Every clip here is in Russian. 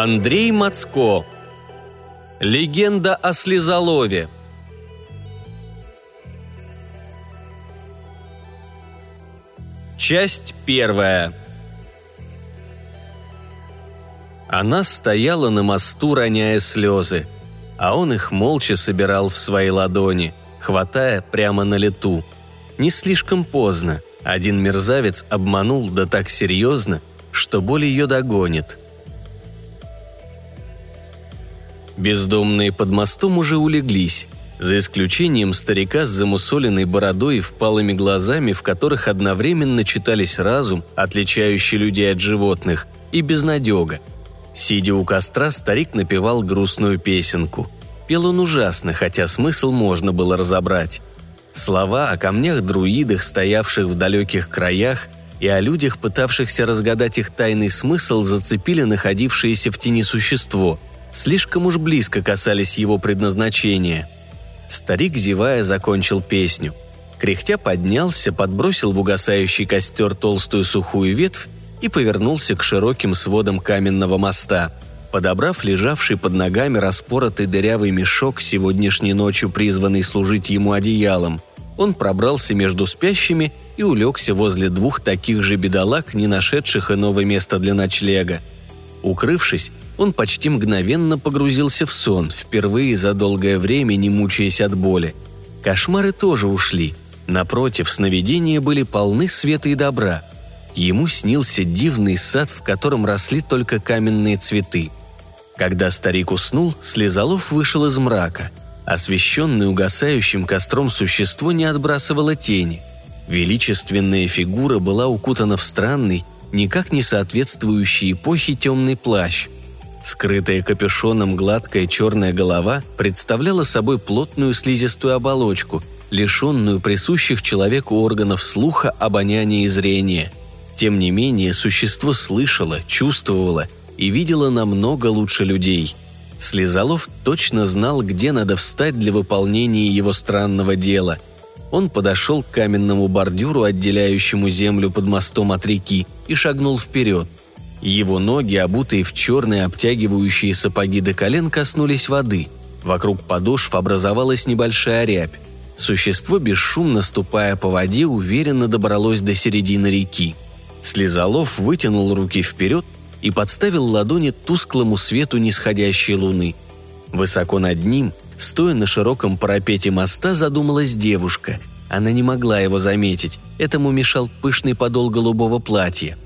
Андрей Мацко. Легенда о Слезолове. Часть первая. Она стояла на мосту, роняя слезы, а он их молча собирал в свои ладони, хватая прямо на лету. Не слишком поздно. Один мерзавец обманул да так серьезно, что боль ее догонит. Бездомные под мостом уже улеглись, за исключением старика с замусоленной бородой и впалыми глазами, в которых одновременно читались разум, отличающий людей от животных, и безнадега. Сидя у костра, старик напевал грустную песенку. Пел он ужасно, хотя смысл можно было разобрать. Слова о камнях-друидах, стоявших в далеких краях, и о людях, пытавшихся разгадать их тайный смысл, зацепили находившееся в тени существо. Слишком уж близко касались его предназначения. Старик, зевая, закончил песню. Кряхтя поднялся, подбросил в угасающий костер толстую сухую ветвь и повернулся к широким сводам каменного моста – Подобрав лежавший под ногами распоротый дырявый мешок, сегодняшней ночью призванный служить ему одеялом, он пробрался между спящими и улегся возле двух таких же бедолаг, не нашедших иного места для ночлега. Укрывшись, он почти мгновенно погрузился в сон, впервые за долгое время не мучаясь от боли. Кошмары тоже ушли. Напротив, сновидения были полны света и добра. Ему снился дивный сад, в котором росли только каменные цветы – когда старик уснул, Слезолов вышел из мрака. Освещенное угасающим костром существо не отбрасывало тени. Величественная фигура была укутана в странный, никак не соответствующий эпохе темный плащ. Скрытая капюшоном гладкая черная голова представляла собой плотную слизистую оболочку, лишенную присущих человеку органов слуха, обоняния и зрения. Тем не менее, существо слышало, чувствовало – и видела намного лучше людей. Слезолов точно знал, где надо встать для выполнения его странного дела. Он подошел к каменному бордюру, отделяющему землю под мостом от реки, и шагнул вперед. Его ноги, обутые в черные обтягивающие сапоги до колен, коснулись воды. Вокруг подошв образовалась небольшая рябь. Существо, бесшумно ступая по воде, уверенно добралось до середины реки. Слезолов вытянул руки вперед и подставил ладони тусклому свету нисходящей луны. Высоко над ним, стоя на широком парапете моста, задумалась девушка. Она не могла его заметить, этому мешал пышный подол голубого платья.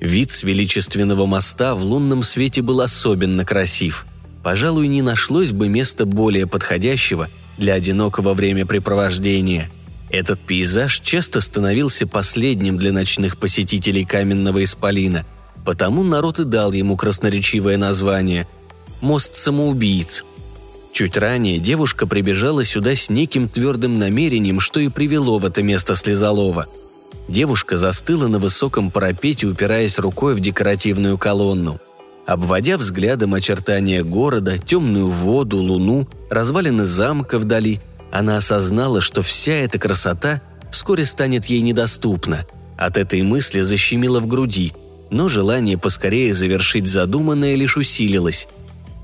Вид с величественного моста в лунном свете был особенно красив. Пожалуй, не нашлось бы места более подходящего для одинокого времяпрепровождения. Этот пейзаж часто становился последним для ночных посетителей каменного исполина – Потому народ и дал ему красноречивое название – «Мост самоубийц». Чуть ранее девушка прибежала сюда с неким твердым намерением, что и привело в это место Слезолова. Девушка застыла на высоком парапете, упираясь рукой в декоративную колонну. Обводя взглядом очертания города, темную воду, луну, развалины замка вдали, она осознала, что вся эта красота вскоре станет ей недоступна. От этой мысли защемило в груди – но желание поскорее завершить задуманное лишь усилилось.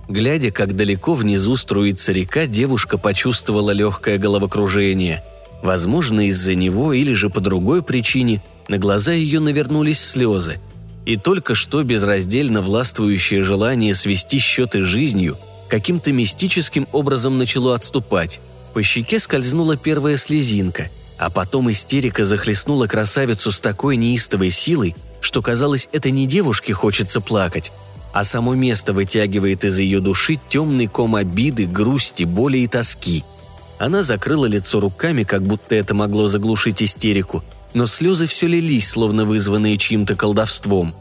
Глядя, как далеко внизу струится река, девушка почувствовала легкое головокружение. Возможно, из-за него или же по другой причине на глаза ее навернулись слезы. И только что безраздельно властвующее желание свести счеты жизнью каким-то мистическим образом начало отступать. По щеке скользнула первая слезинка, а потом истерика захлестнула красавицу с такой неистовой силой, что, казалось, это не девушке хочется плакать, а само место вытягивает из ее души темный ком обиды, грусти, боли и тоски. Она закрыла лицо руками, как будто это могло заглушить истерику, но слезы все лились, словно вызванные чьим-то колдовством.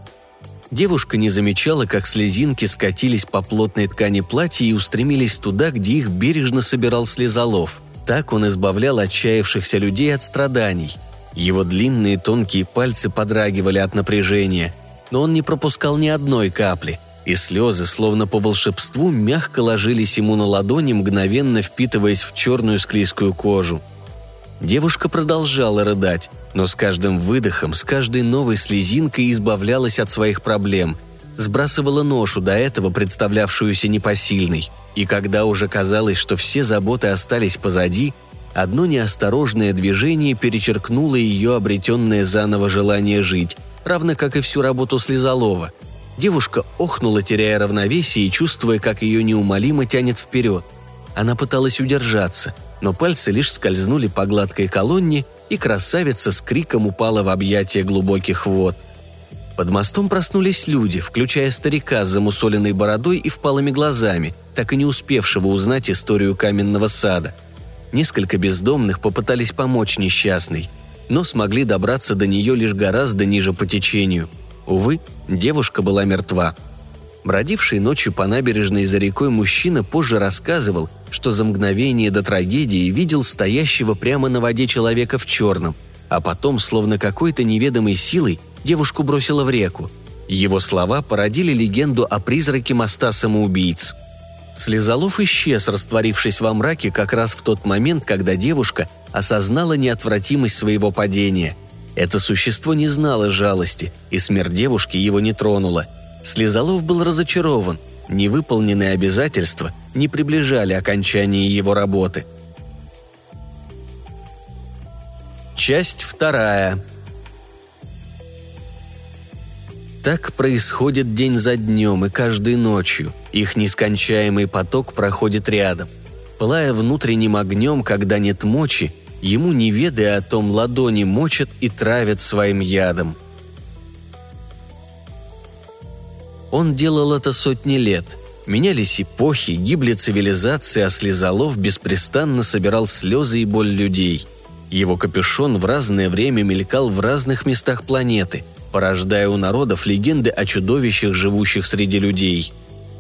Девушка не замечала, как слезинки скатились по плотной ткани платья и устремились туда, где их бережно собирал слезолов. Так он избавлял отчаявшихся людей от страданий – его длинные тонкие пальцы подрагивали от напряжения, но он не пропускал ни одной капли, и слезы, словно по волшебству, мягко ложились ему на ладони, мгновенно впитываясь в черную склизкую кожу. Девушка продолжала рыдать, но с каждым выдохом, с каждой новой слезинкой избавлялась от своих проблем. сбрасывала ношу, до этого представлявшуюся непосильной. И когда уже казалось, что все заботы остались позади, одно неосторожное движение перечеркнуло ее обретенное заново желание жить, равно как и всю работу Слезолова. Девушка охнула, теряя равновесие и чувствуя, как ее неумолимо тянет вперед. Она пыталась удержаться, но пальцы лишь скользнули по гладкой колонне, и красавица с криком упала в объятия глубоких вод. Под мостом проснулись люди, включая старика с замусоленной бородой и впалыми глазами, так и не успевшего узнать историю каменного сада. Несколько бездомных попытались помочь несчастной, но смогли добраться до нее лишь гораздо ниже по течению. Увы, девушка была мертва. Бродивший ночью по набережной за рекой мужчина позже рассказывал, что за мгновение до трагедии видел стоящего прямо на воде человека в черном, а потом, словно какой-то неведомой силой, девушку бросило в реку. Его слова породили легенду о призраке моста самоубийц. Слезолов исчез, растворившись во мраке как раз в тот момент, когда девушка осознала неотвратимость своего падения. Это существо не знало жалости, и смерть девушки его не тронула. Слезолов был разочарован – Невыполненные обязательства не приближали окончания его работы. Часть вторая. Так происходит день за днем и каждой ночью. Их нескончаемый поток проходит рядом. Пылая внутренним огнем, когда нет мочи, ему, не ведая о том, ладони мочат и травят своим ядом – Он делал это сотни лет. Менялись эпохи, гибли цивилизации, а слезолов беспрестанно собирал слезы и боль людей. Его капюшон в разное время мелькал в разных местах планеты, порождая у народов легенды о чудовищах, живущих среди людей.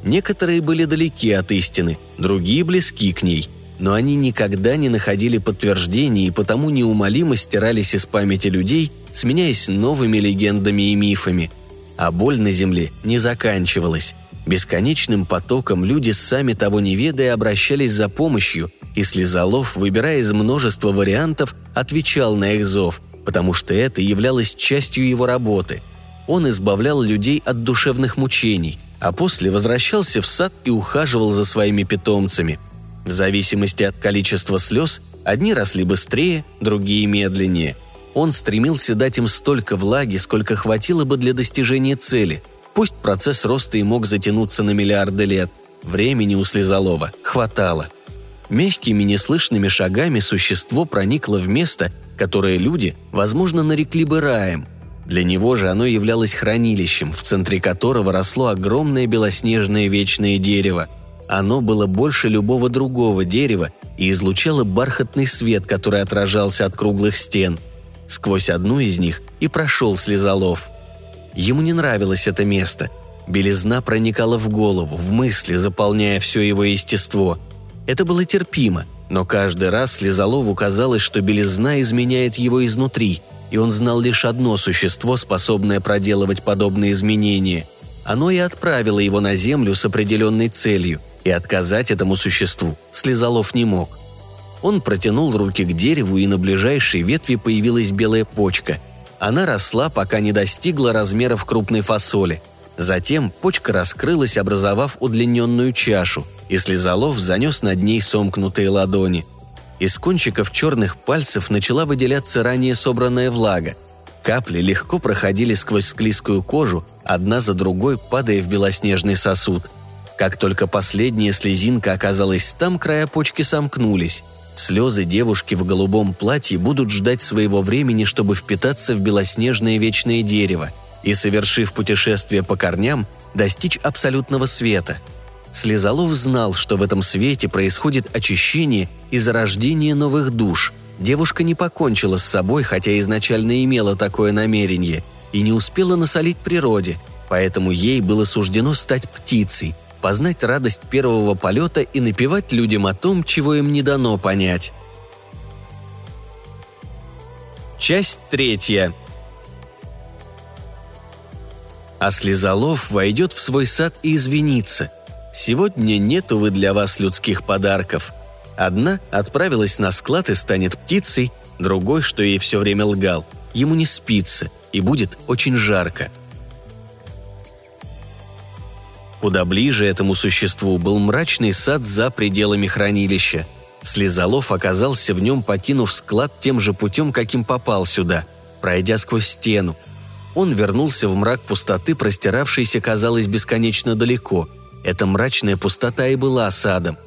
Некоторые были далеки от истины, другие близки к ней, но они никогда не находили подтверждений и потому неумолимо стирались из памяти людей, сменяясь новыми легендами и мифами – а боль на земле не заканчивалась. Бесконечным потоком люди, сами того не ведая, обращались за помощью, и Слезолов, выбирая из множества вариантов, отвечал на их зов, потому что это являлось частью его работы. Он избавлял людей от душевных мучений, а после возвращался в сад и ухаживал за своими питомцами. В зависимости от количества слез, одни росли быстрее, другие медленнее – он стремился дать им столько влаги, сколько хватило бы для достижения цели. Пусть процесс роста и мог затянуться на миллиарды лет. Времени у Слезолова хватало. Мягкими неслышными шагами существо проникло в место, которое люди, возможно, нарекли бы раем. Для него же оно являлось хранилищем, в центре которого росло огромное белоснежное вечное дерево. Оно было больше любого другого дерева и излучало бархатный свет, который отражался от круглых стен – Сквозь одну из них и прошел слезолов. Ему не нравилось это место. Белизна проникала в голову, в мысли, заполняя все его естество. Это было терпимо, но каждый раз слезолову казалось, что белизна изменяет его изнутри, и он знал лишь одно существо, способное проделывать подобные изменения. Оно и отправило его на землю с определенной целью, и отказать этому существу слезолов не мог. Он протянул руки к дереву, и на ближайшей ветви появилась белая почка. Она росла, пока не достигла размеров крупной фасоли. Затем почка раскрылась, образовав удлиненную чашу, и слезолов занес над ней сомкнутые ладони. Из кончиков черных пальцев начала выделяться ранее собранная влага. Капли легко проходили сквозь склизкую кожу, одна за другой падая в белоснежный сосуд. Как только последняя слезинка оказалась там, края почки сомкнулись. Слезы девушки в голубом платье будут ждать своего времени, чтобы впитаться в белоснежное вечное дерево и, совершив путешествие по корням, достичь абсолютного света. Слезолов знал, что в этом свете происходит очищение и зарождение новых душ. Девушка не покончила с собой, хотя изначально имела такое намерение, и не успела насолить природе, поэтому ей было суждено стать птицей – познать радость первого полета и напевать людям о том, чего им не дано понять. Часть третья. А Слезолов войдет в свой сад и извинится. Сегодня нет, увы, для вас людских подарков. Одна отправилась на склад и станет птицей, другой, что ей все время лгал. Ему не спится, и будет очень жарко – Куда ближе этому существу был мрачный сад за пределами хранилища. Слезолов оказался в нем, покинув склад тем же путем, каким попал сюда, пройдя сквозь стену. Он вернулся в мрак пустоты, простиравшейся, казалось, бесконечно далеко. Эта мрачная пустота и была садом.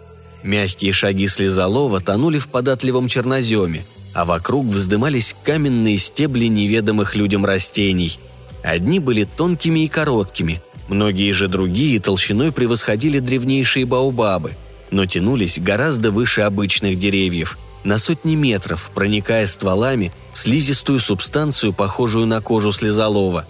Мягкие шаги Слезолова тонули в податливом черноземе, а вокруг вздымались каменные стебли неведомых людям растений. Одни были тонкими и короткими, Многие же другие толщиной превосходили древнейшие баобабы, но тянулись гораздо выше обычных деревьев, на сотни метров, проникая стволами в слизистую субстанцию, похожую на кожу слезолова.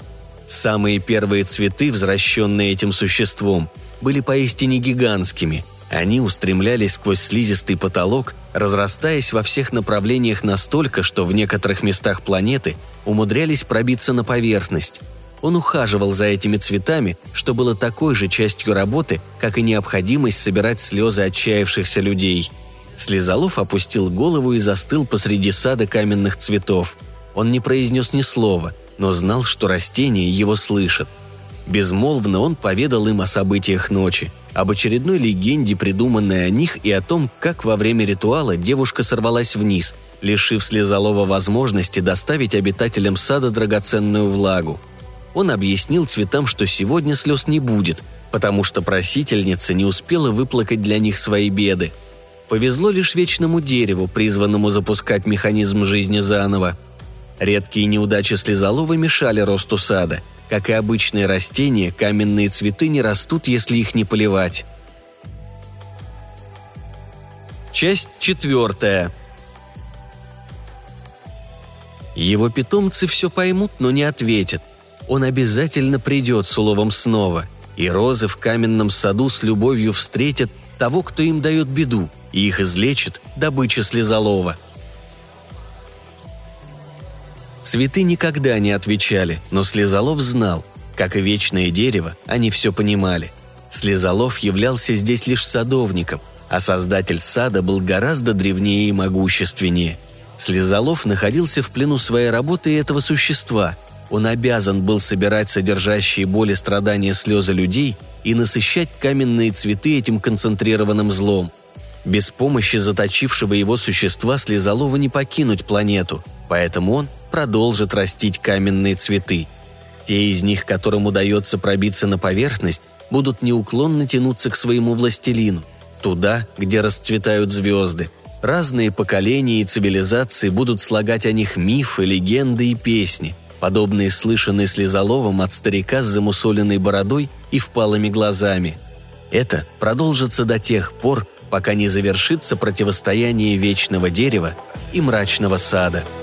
Самые первые цветы, возвращенные этим существом, были поистине гигантскими. Они устремлялись сквозь слизистый потолок, разрастаясь во всех направлениях настолько, что в некоторых местах планеты умудрялись пробиться на поверхность – он ухаживал за этими цветами, что было такой же частью работы, как и необходимость собирать слезы отчаявшихся людей. Слезолов опустил голову и застыл посреди сада каменных цветов. Он не произнес ни слова, но знал, что растения его слышат. Безмолвно он поведал им о событиях ночи, об очередной легенде, придуманной о них, и о том, как во время ритуала девушка сорвалась вниз, лишив Слезолова возможности доставить обитателям сада драгоценную влагу – он объяснил цветам, что сегодня слез не будет, потому что просительница не успела выплакать для них свои беды. Повезло лишь вечному дереву, призванному запускать механизм жизни заново. Редкие неудачи слезолова мешали росту сада. Как и обычные растения, каменные цветы не растут, если их не поливать. Часть четвертая. Его питомцы все поймут, но не ответят – он обязательно придет с уловом снова, и розы в каменном саду с любовью встретят того, кто им дает беду, и их излечит добыча слезолова. Цветы никогда не отвечали, но Слезолов знал, как и вечное дерево, они все понимали. Слезолов являлся здесь лишь садовником, а создатель сада был гораздо древнее и могущественнее. Слезолов находился в плену своей работы и этого существа, он обязан был собирать содержащие боли, страдания, слезы людей и насыщать каменные цветы этим концентрированным злом. Без помощи заточившего его существа Слезолова не покинуть планету, поэтому он продолжит растить каменные цветы. Те из них, которым удается пробиться на поверхность, будут неуклонно тянуться к своему властелину, туда, где расцветают звезды. Разные поколения и цивилизации будут слагать о них мифы, легенды и песни – подобные слышанные слезоловом от старика с замусоленной бородой и впалыми глазами. Это продолжится до тех пор, пока не завершится противостояние вечного дерева и мрачного сада –